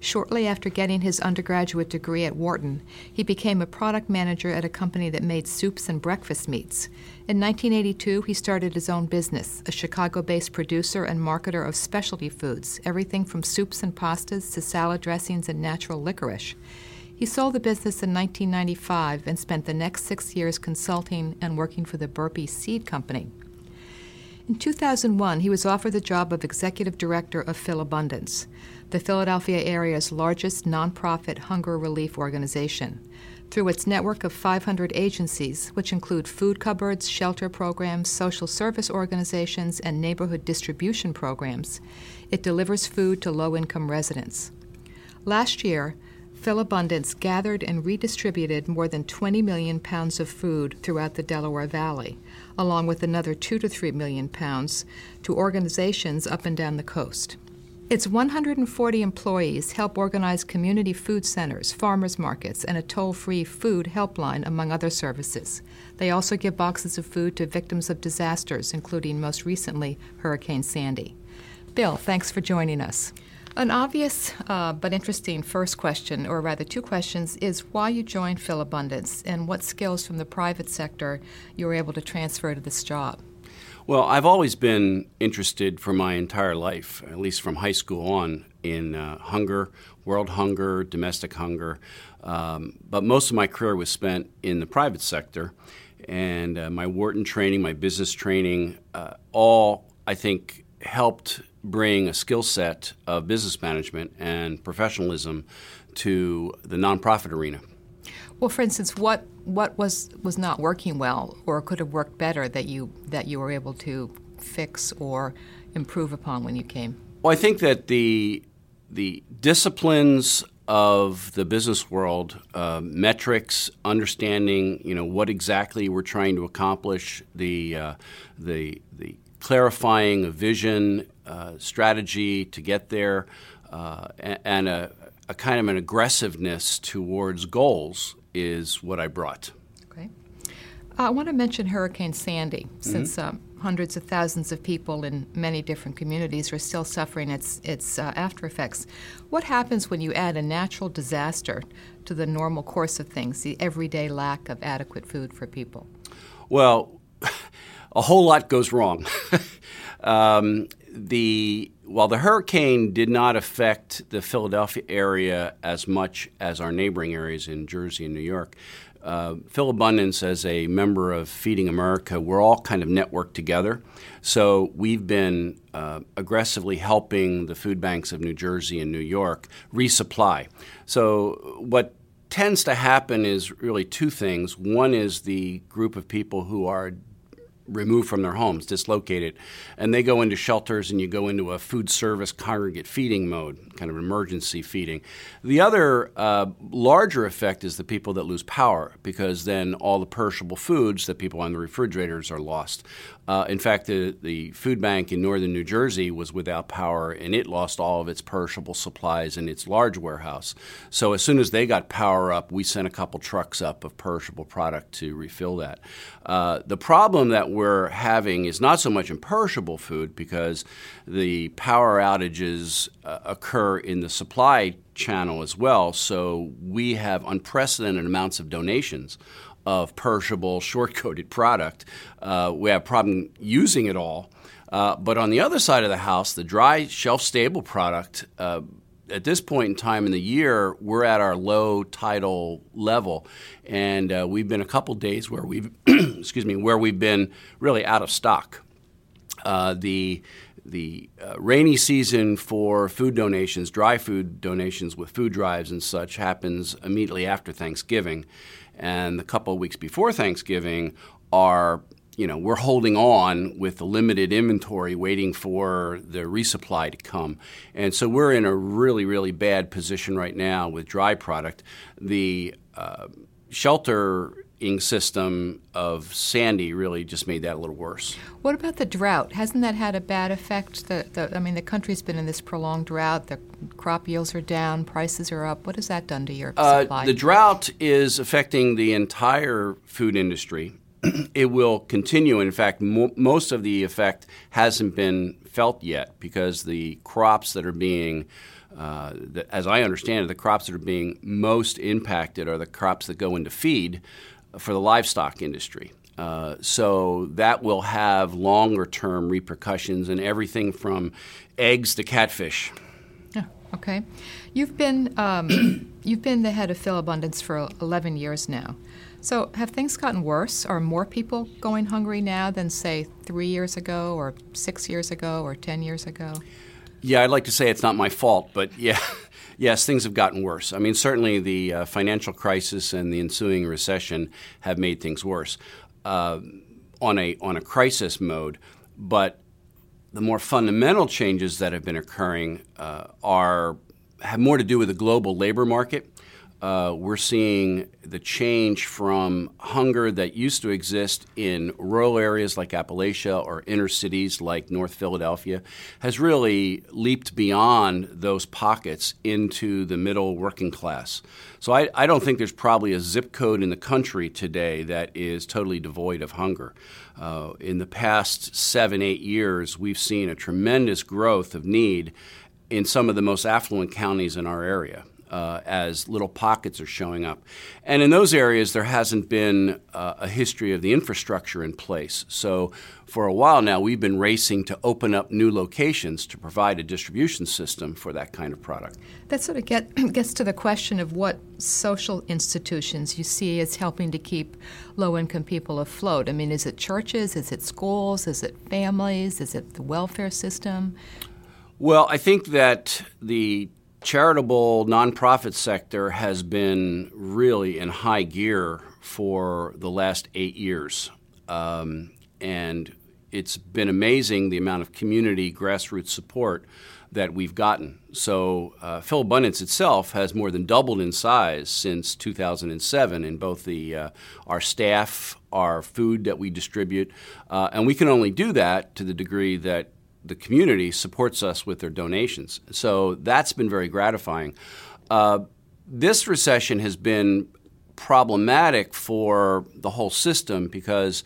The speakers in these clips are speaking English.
Shortly after getting his undergraduate degree at Wharton, he became a product manager at a company that made soups and breakfast meats. In 1982, he started his own business, a Chicago based producer and marketer of specialty foods, everything from soups and pastas to salad dressings and natural licorice. He sold the business in 1995 and spent the next six years consulting and working for the Burpee Seed Company. In 2001, he was offered the job of executive director of Philabundance, the Philadelphia area's largest nonprofit hunger relief organization. Through its network of 500 agencies, which include food cupboards, shelter programs, social service organizations, and neighborhood distribution programs, it delivers food to low income residents. Last year, Philabundance gathered and redistributed more than 20 million pounds of food throughout the Delaware Valley, along with another 2 to 3 million pounds to organizations up and down the coast. Its 140 employees help organize community food centers, farmers markets, and a toll free food helpline, among other services. They also give boxes of food to victims of disasters, including most recently Hurricane Sandy. Bill, thanks for joining us. An obvious uh, but interesting first question, or rather two questions, is why you joined Philabundance and what skills from the private sector you were able to transfer to this job. Well, I've always been interested for my entire life, at least from high school on, in uh, hunger, world hunger, domestic hunger. Um, but most of my career was spent in the private sector. And uh, my Wharton training, my business training, uh, all, I think, helped bring a skill set of business management and professionalism to the nonprofit arena. Well, for instance, what what was was not working well, or could have worked better that you that you were able to fix or improve upon when you came? Well, I think that the the disciplines of the business world, uh, metrics, understanding, you know, what exactly we're trying to accomplish, the uh, the the clarifying a vision, strategy to get there, uh, and, and a, a kind of an aggressiveness towards goals is what I brought. Okay. Uh, I want to mention Hurricane Sandy, since mm-hmm. uh, hundreds of thousands of people in many different communities are still suffering its, its uh, after effects. What happens when you add a natural disaster to the normal course of things, the everyday lack of adequate food for people? Well, a whole lot goes wrong. um, the while the hurricane did not affect the Philadelphia area as much as our neighboring areas in Jersey and New York, uh, Philabundance, as a member of Feeding America, we're all kind of networked together. So we've been uh, aggressively helping the food banks of New Jersey and New York resupply. So what tends to happen is really two things. One is the group of people who are removed from their homes, dislocated, and they go into shelters and you go into a food service congregate feeding mode, kind of emergency feeding. The other uh, larger effect is the people that lose power because then all the perishable foods that people on the refrigerators are lost. Uh, in fact, the, the food bank in northern New Jersey was without power and it lost all of its perishable supplies in its large warehouse. So as soon as they got power up, we sent a couple trucks up of perishable product to refill that. Uh, the problem that we're having is not so much in perishable food because the power outages uh, occur in the supply channel as well. So we have unprecedented amounts of donations of perishable, short coded product. Uh, we have a problem using it all. Uh, but on the other side of the house, the dry, shelf stable product, uh, at this point in time in the year, we're at our low tidal level, and uh, we've been a couple days where we've, excuse me, where we've been really out of stock. Uh, the the uh, rainy season for food donations, dry food donations with food drives and such, happens immediately after Thanksgiving and the couple of weeks before Thanksgiving are you know we're holding on with the limited inventory waiting for the resupply to come and so we're in a really really bad position right now with dry product the uh, shelter system of Sandy really just made that a little worse. What about the drought? Hasn't that had a bad effect? The, the, I mean, the country's been in this prolonged drought. The crop yields are down, prices are up. What has that done to your uh, supply? The drought is affecting the entire food industry. it will continue. In fact, mo- most of the effect hasn't been felt yet because the crops that are being uh, the, as I understand it, the crops that are being most impacted are the crops that go into feed for the livestock industry. Uh, so that will have longer term repercussions in everything from eggs to catfish. Oh, okay. You've been, um, you've been the head of Philabundance for 11 years now. So have things gotten worse? Are more people going hungry now than, say, three years ago, or six years ago, or 10 years ago? Yeah, I'd like to say it's not my fault, but yeah, yes, things have gotten worse. I mean, certainly the uh, financial crisis and the ensuing recession have made things worse uh, on a on a crisis mode. But the more fundamental changes that have been occurring uh, are have more to do with the global labor market uh, we're seeing the change from hunger that used to exist in rural areas like Appalachia or inner cities like North Philadelphia has really leaped beyond those pockets into the middle working class. So I, I don't think there's probably a zip code in the country today that is totally devoid of hunger. Uh, in the past seven, eight years, we've seen a tremendous growth of need in some of the most affluent counties in our area uh, as little pockets are showing up. And in those areas, there hasn't been uh, a history of the infrastructure in place. So for a while now, we've been racing to open up new locations to provide a distribution system for that kind of product. That sort of get, gets to the question of what social institutions you see as helping to keep low income people afloat. I mean, is it churches? Is it schools? Is it families? Is it the welfare system? Well, I think that the charitable nonprofit sector has been really in high gear for the last eight years. Um, and it's been amazing the amount of community grassroots support that we've gotten. So, uh, Philabundance itself has more than doubled in size since 2007 in both the uh, our staff, our food that we distribute, uh, and we can only do that to the degree that the community supports us with their donations. So that's been very gratifying. Uh, this recession has been problematic for the whole system because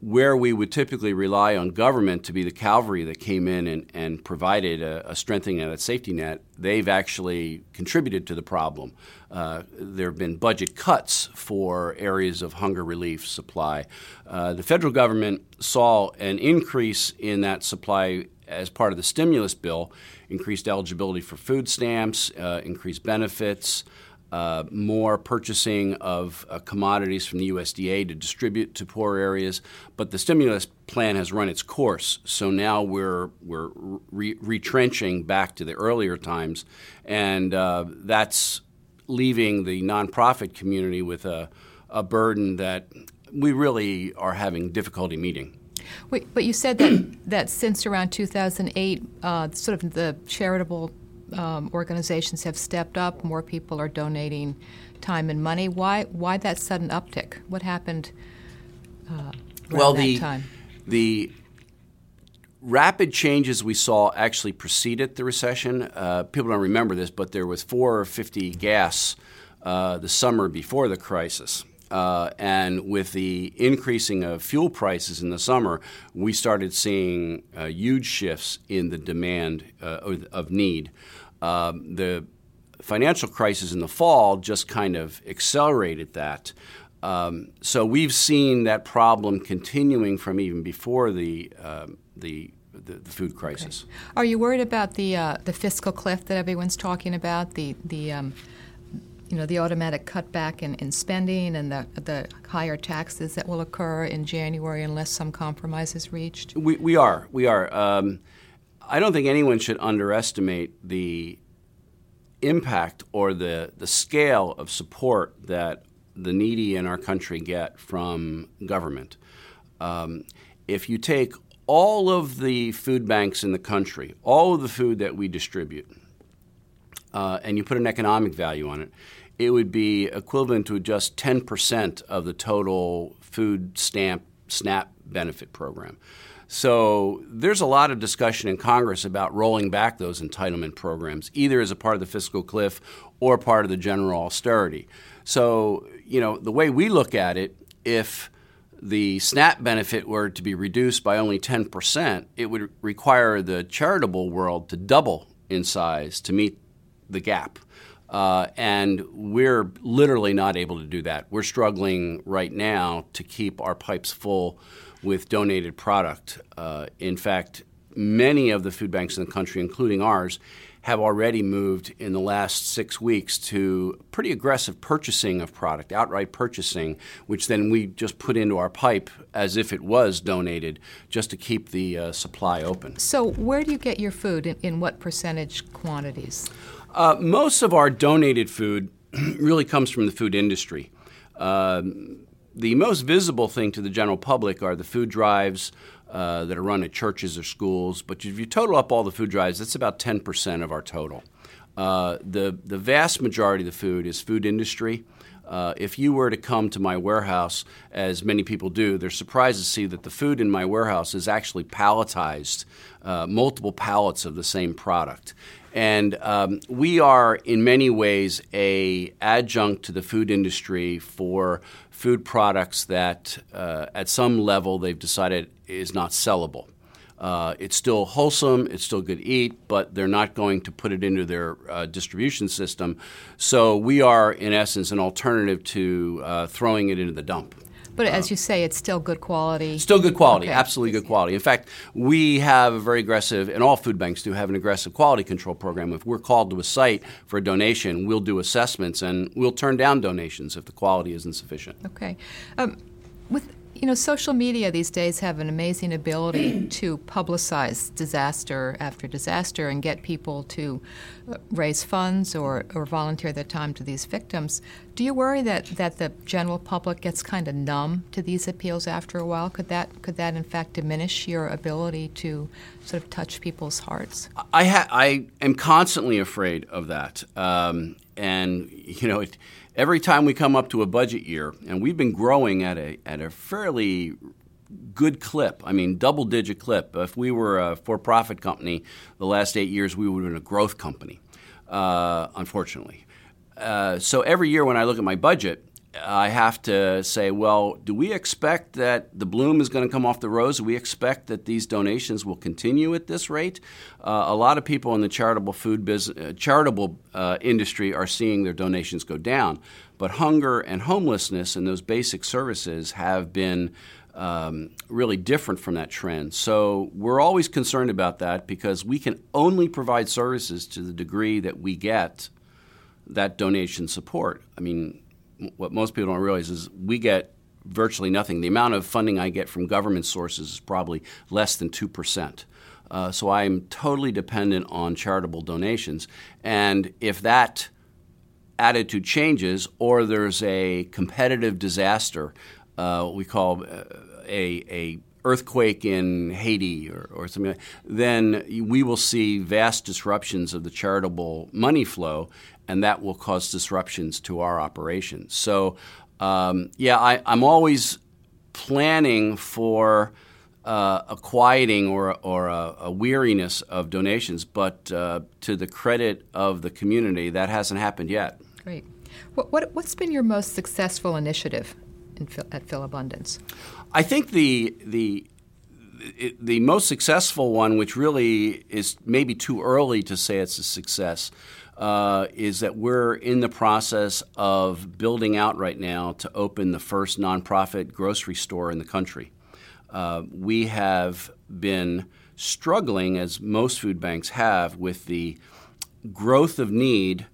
where we would typically rely on government to be the cavalry that came in and, and provided a, a strengthening of that safety net, they've actually contributed to the problem. Uh, there have been budget cuts for areas of hunger relief supply. Uh, the federal government saw an increase in that supply as part of the stimulus bill, increased eligibility for food stamps, uh, increased benefits uh, more purchasing of uh, commodities from the USDA to distribute to poor areas. But the stimulus plan has run its course, so now we're we're re- retrenching back to the earlier times, and uh, that's leaving the nonprofit community with a, a burden that we really are having difficulty meeting. Wait, but you said that that since around 2008, uh, sort of the charitable um, organizations have stepped up. More people are donating time and money. Why? Why that sudden uptick? What happened? Uh, well, the time? the rapid changes we saw actually preceded the recession. Uh, people don't remember this, but there was 450 gas uh, the summer before the crisis. Uh, and with the increasing of fuel prices in the summer, we started seeing uh, huge shifts in the demand uh, of need. Um, the financial crisis in the fall just kind of accelerated that. Um, so we've seen that problem continuing from even before the um, the, the, the, food crisis. Okay. Are you worried about the uh, the fiscal cliff that everyone's talking about? The the um, you know the automatic cutback in, in spending and the the higher taxes that will occur in January unless some compromise is reached. We we are we are. Um, I don't think anyone should underestimate the impact or the, the scale of support that the needy in our country get from government. Um, if you take all of the food banks in the country, all of the food that we distribute, uh, and you put an economic value on it, it would be equivalent to just 10% of the total food stamp SNAP benefit program. So there's a lot of discussion in Congress about rolling back those entitlement programs, either as a part of the fiscal cliff or part of the general austerity. So, you know, the way we look at it, if the SNAP benefit were to be reduced by only 10%, it would require the charitable world to double in size to meet the gap. Uh, and we're literally not able to do that. We're struggling right now to keep our pipes full with donated product. Uh, in fact, many of the food banks in the country, including ours, have already moved in the last six weeks to pretty aggressive purchasing of product, outright purchasing, which then we just put into our pipe as if it was donated just to keep the uh, supply open. So, where do you get your food? In, in what percentage quantities? Uh, most of our donated food really comes from the food industry. Uh, the most visible thing to the general public are the food drives uh, that are run at churches or schools. But if you total up all the food drives, that's about 10% of our total. Uh, the, the vast majority of the food is food industry. Uh, if you were to come to my warehouse, as many people do, they're surprised to see that the food in my warehouse is actually palletized, uh, multiple pallets of the same product. And um, we are, in many ways, a adjunct to the food industry for food products that, uh, at some level, they've decided is not sellable. Uh, it's still wholesome, it's still good to eat, but they're not going to put it into their uh, distribution system. So we are, in essence, an alternative to uh, throwing it into the dump. But as you say, it's still good quality. Still good quality, Okay. absolutely good quality. In fact, we have a very aggressive, and all food banks do have an aggressive quality control program. If we're called to a site for a donation, we'll do assessments and we'll turn down donations if the quality isn't sufficient. Okay. Um, with you know, social media these days have an amazing ability to publicize disaster after disaster and get people to uh, raise funds or, or volunteer their time to these victims. Do you worry that, that the general public gets kind of numb to these appeals after a while? Could that could that in fact diminish your ability to sort of touch people's hearts? I ha- I am constantly afraid of that, um, and you know, it, every time we come up to a budget year, and we've been growing at a at a fairly good clip. I mean, double digit clip. If we were a for profit company, the last eight years we would have been a growth company. Uh, unfortunately, uh, so every year when I look at my budget, I have to say, well, do we expect that the bloom is going to come off the rose? Do we expect that these donations will continue at this rate? Uh, a lot of people in the charitable food business, uh, charitable uh, industry are seeing their donations go down, but hunger and homelessness and those basic services have been um, really different from that trend. So we're always concerned about that because we can only provide services to the degree that we get that donation support. I mean, what most people don't realize is we get virtually nothing. The amount of funding I get from government sources is probably less than 2%. Uh, so I'm totally dependent on charitable donations. And if that attitude changes or there's a competitive disaster, uh, we call uh, a, a earthquake in Haiti or, or something, like, that, then we will see vast disruptions of the charitable money flow, and that will cause disruptions to our operations. So, um, yeah, I, I'm always planning for uh, a quieting or, or a, a weariness of donations, but uh, to the credit of the community, that hasn't happened yet. Great. What, what, what's been your most successful initiative in, Phil- at Philabundance? I think the the the most successful one, which really is maybe too early to say it's a success, uh, is that we're in the process of building out right now to open the first nonprofit grocery store in the country. Uh, we have been struggling, as most food banks have, with the growth of need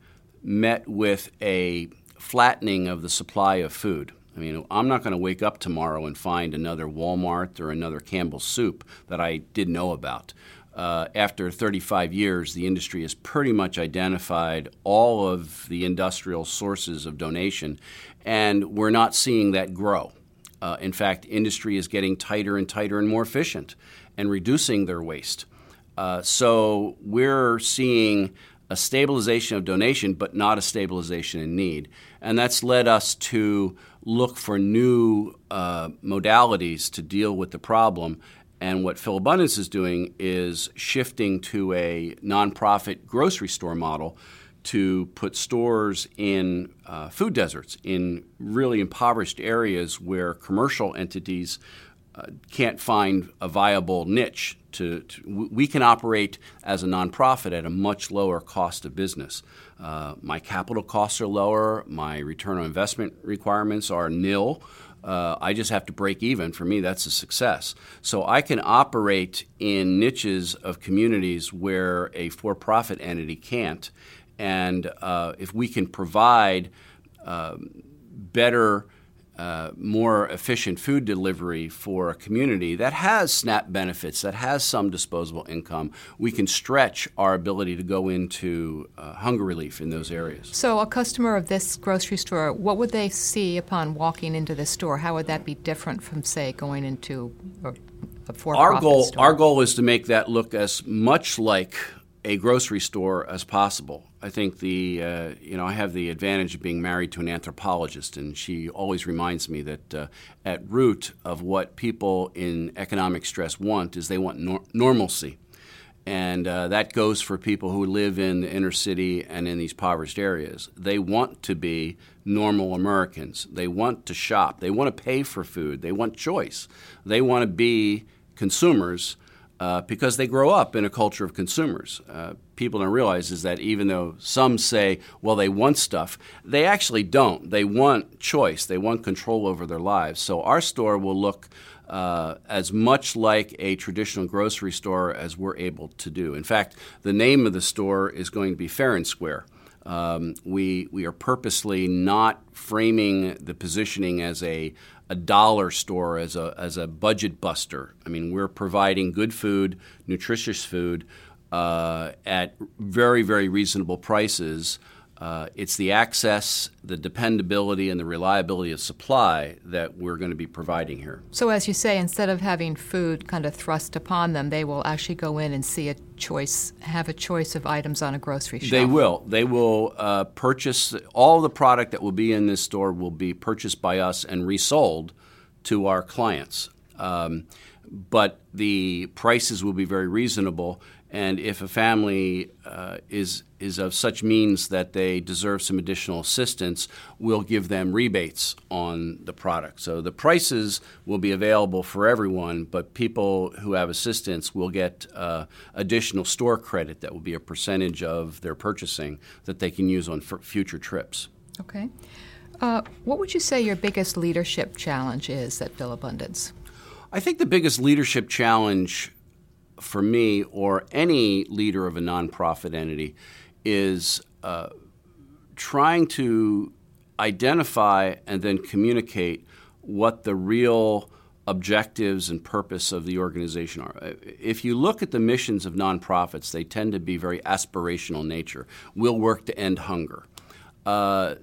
met with a flattening of the supply of food. I mean, I'm not going to wake up tomorrow and find another Walmart or another Campbell's soup that I didn't know about. Uh, after 35 years, the industry has pretty much identified all of the industrial sources of donation, and we're not seeing that grow. Uh, in fact, industry is getting tighter and tighter and more efficient and reducing their waste. Uh, so we're seeing a stabilization of donation, but not a stabilization in need. And that's led us to look for new uh, modalities to deal with the problem. And what Philabundance is doing is shifting to a nonprofit grocery store model to put stores in uh, food deserts, in really impoverished areas where commercial entities uh, can't find a viable niche to, to, we can operate as a nonprofit at a much lower cost of business. Uh, my capital costs are lower, my return on investment requirements are nil. Uh, I just have to break even. For me, that's a success. So I can operate in niches of communities where a for profit entity can't. And uh, if we can provide um, better uh, more efficient food delivery for a community that has SNAP benefits, that has some disposable income, we can stretch our ability to go into uh, hunger relief in those areas. So, a customer of this grocery store, what would they see upon walking into the store? How would that be different from, say, going into a, a for our goal, store? Our goal is to make that look as much like a grocery store as possible. I think the uh, you know I have the advantage of being married to an anthropologist, and she always reminds me that uh, at root of what people in economic stress want is they want nor- normalcy, and uh, that goes for people who live in the inner city and in these impoverished areas. They want to be normal Americans. They want to shop. They want to pay for food. They want choice. They want to be consumers uh, because they grow up in a culture of consumers. Uh, people don't realize is that even though some say, well, they want stuff, they actually don't. They want choice. They want control over their lives. So our store will look uh, as much like a traditional grocery store as we're able to do. In fact, the name of the store is going to be Fair and Square. Um, we we are purposely not framing the positioning as a a dollar store as a as a budget buster. I mean, we're providing good food, nutritious food uh, at very very reasonable prices. Uh, it's the access, the dependability, and the reliability of supply that we're going to be providing here. So, as you say, instead of having food kind of thrust upon them, they will actually go in and see a choice, have a choice of items on a grocery shelf. They will. They will uh, purchase all the product that will be in this store will be purchased by us and resold to our clients. Um, but the prices will be very reasonable. And if a family uh, is is of such means that they deserve some additional assistance, we'll give them rebates on the product. So the prices will be available for everyone, but people who have assistance will get uh, additional store credit that will be a percentage of their purchasing that they can use on f- future trips. Okay. Uh, what would you say your biggest leadership challenge is at Philabundance? I think the biggest leadership challenge for me or any leader of a nonprofit entity is uh, trying to identify and then communicate what the real objectives and purpose of the organization are. If you look at the missions of nonprofits, they tend to be very aspirational nature. We'll work to end hunger. Uh,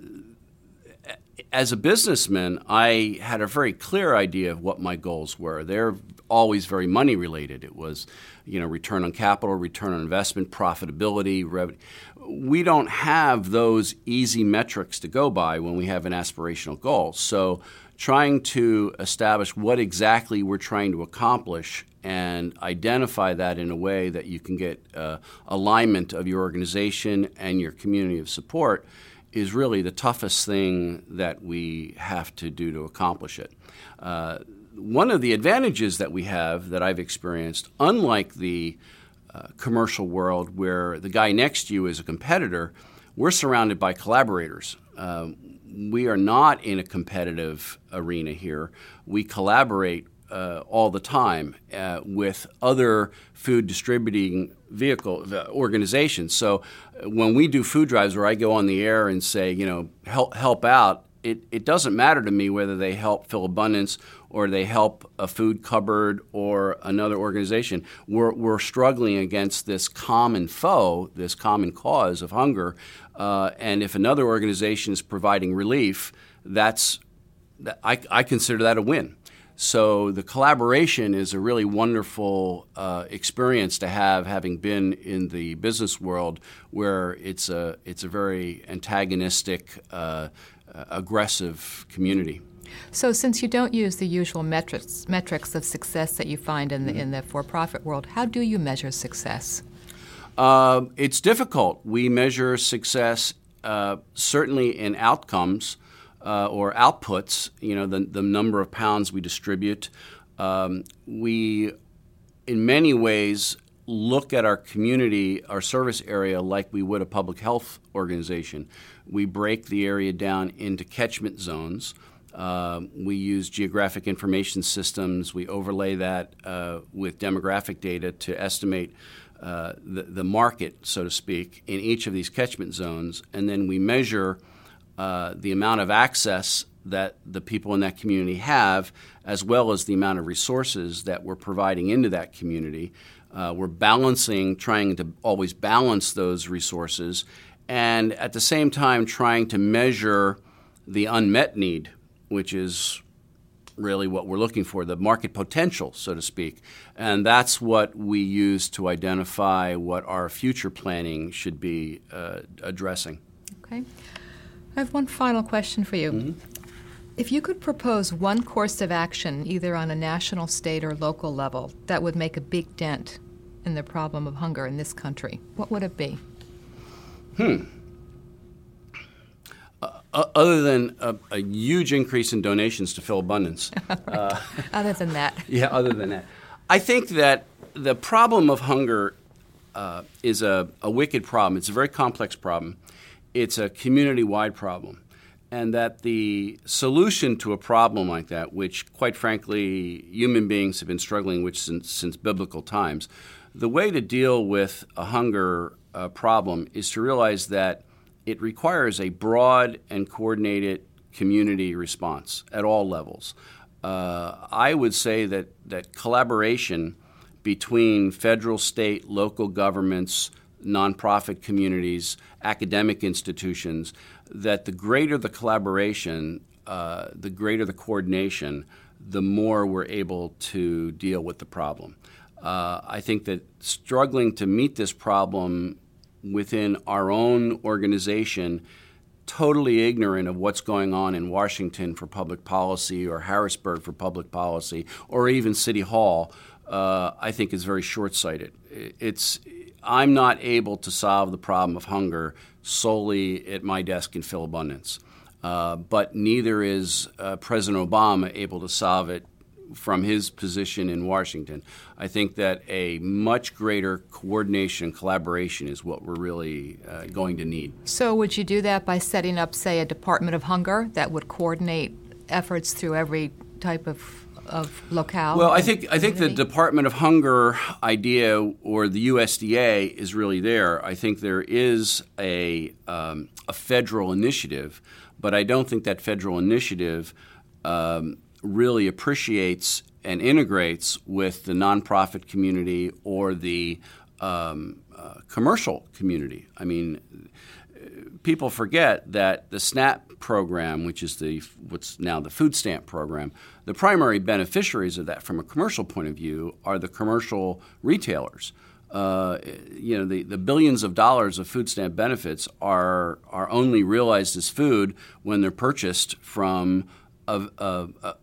as a businessman, I had a very clear idea of what my goals were. They're always very money related. It was, you know, return on capital, return on investment, profitability, revenue. We don't have those easy metrics to go by when we have an aspirational goal. So, trying to establish what exactly we're trying to accomplish and identify that in a way that you can get uh, alignment of your organization and your community of support is really the toughest thing that we have to do to accomplish it. Uh, one of the advantages that we have that I've experienced, unlike the uh, commercial world where the guy next to you is a competitor, we're surrounded by collaborators. Um, we are not in a competitive arena here. We collaborate uh, all the time uh, with other food distributing vehicle uh, organizations. So uh, when we do food drives where I go on the air and say, you know, help help out, it, it doesn't matter to me whether they help Philabundance or they help a food cupboard or another organization. We're, we're struggling against this common foe, this common cause of hunger. Uh, and if another organization is providing relief, that's I, I consider that a win. So the collaboration is a really wonderful uh, experience to have, having been in the business world, where it's a it's a very antagonistic, uh, aggressive community. So, since you don't use the usual metrics metrics of success that you find in the in the for-profit world, how do you measure success? Uh, it's difficult. We measure success uh, certainly in outcomes uh, or outputs, you know, the, the number of pounds we distribute. Um, we, in many ways, look at our community, our service area, like we would a public health organization. We break the area down into catchment zones. Uh, we use geographic information systems. We overlay that uh, with demographic data to estimate uh, the, the market, so to speak, in each of these catchment zones. And then we measure uh, the amount of access that the people in that community have, as well as the amount of resources that we're providing into that community. Uh, we're balancing, trying to always balance those resources, and at the same time, trying to measure the unmet need, which is really what we're looking for the market potential, so to speak. And that's what we use to identify what our future planning should be uh, addressing. Okay. I have one final question for you. Mm-hmm. If you could propose one course of action, either on a national, state, or local level, that would make a big dent in the problem of hunger in this country, what would it be? Hmm. Uh, other than a, a, huge increase in donations to Philabundance. right. uh, other than that. yeah, other than that. I think that the problem of hunger uh, is a, a wicked problem. It's a very complex problem it's a community wide problem. And that the solution to a problem like that, which quite frankly human beings have been struggling with since, since biblical times, the way to deal with a hunger uh, problem is to realize that it requires a broad and coordinated community response at all levels. Uh, I would say that, that collaboration between federal, state, local governments, nonprofit communities, academic institutions, that the greater the collaboration, uh, the greater the coordination, the more we're able to deal with the problem. Uh, I think that struggling to meet this problem within our own organization, totally ignorant of what's going on in Washington for public policy or Harrisburg for public policy or even City Hall, uh, I think is very short sighted. It's I'm not able to solve the problem of hunger solely at my desk in Philabundance. Uh, but neither is uh, President Obama able to solve it from his position in Washington. I think that a much greater coordination and collaboration is what we're really uh, going to need. So, would you do that by setting up, say, a Department of Hunger that would coordinate efforts through every type of of locale? Well, I think I think the Department of Hunger idea or the USDA is really there. I think there is a um, a federal initiative, but I don't think that federal initiative um, really appreciates and integrates with the nonprofit community or the um, uh, commercial community. I mean, people forget that the SNAP program, which is the what's now the food stamp program, the primary beneficiaries of that from a commercial point of view are the commercial retailers. Uh, you know, the, the billions of dollars of food stamp benefits are are only realized as food when they're purchased from a, a,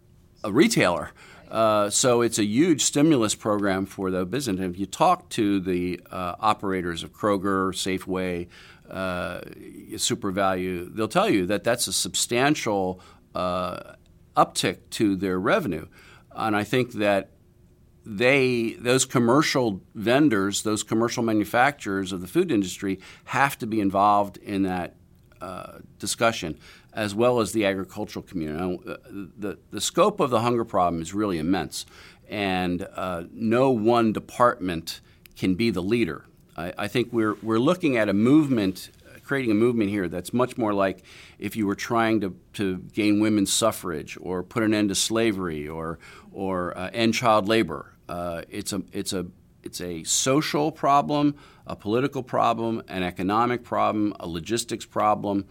a, retailer. Uh, so it's a huge stimulus program for the business. And if you talk to the uh, operators of Kroger, Safeway, uh, SuperValu, they'll tell you that that's a substantial uh, uptick to their revenue. And I think that they those commercial vendors, those commercial manufacturers of the food industry, have to be involved in that uh, discussion, as well as the agricultural community. Now, uh, the the scope of the hunger problem is really immense, and uh, no one department can be the leader. I, I think we're we're looking at a movement creating a movement here that's much more like if you were trying to, to gain women's suffrage or put an end to slavery or, or uh, end child labor. Uh, it's, a, it's, a, it's a social problem, a political problem, an economic problem, a logistics problem.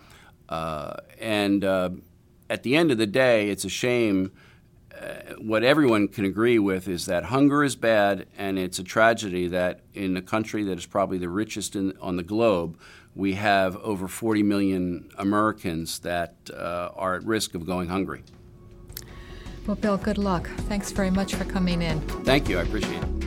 Uh, and uh, at the end of the day, it's a shame uh, what everyone can agree with is that hunger is bad, and it's a tragedy that in a country that is probably the richest in, on the globe, we have over 40 million Americans that uh, are at risk of going hungry. Well, Bill, good luck. Thanks very much for coming in. Thank you. I appreciate it.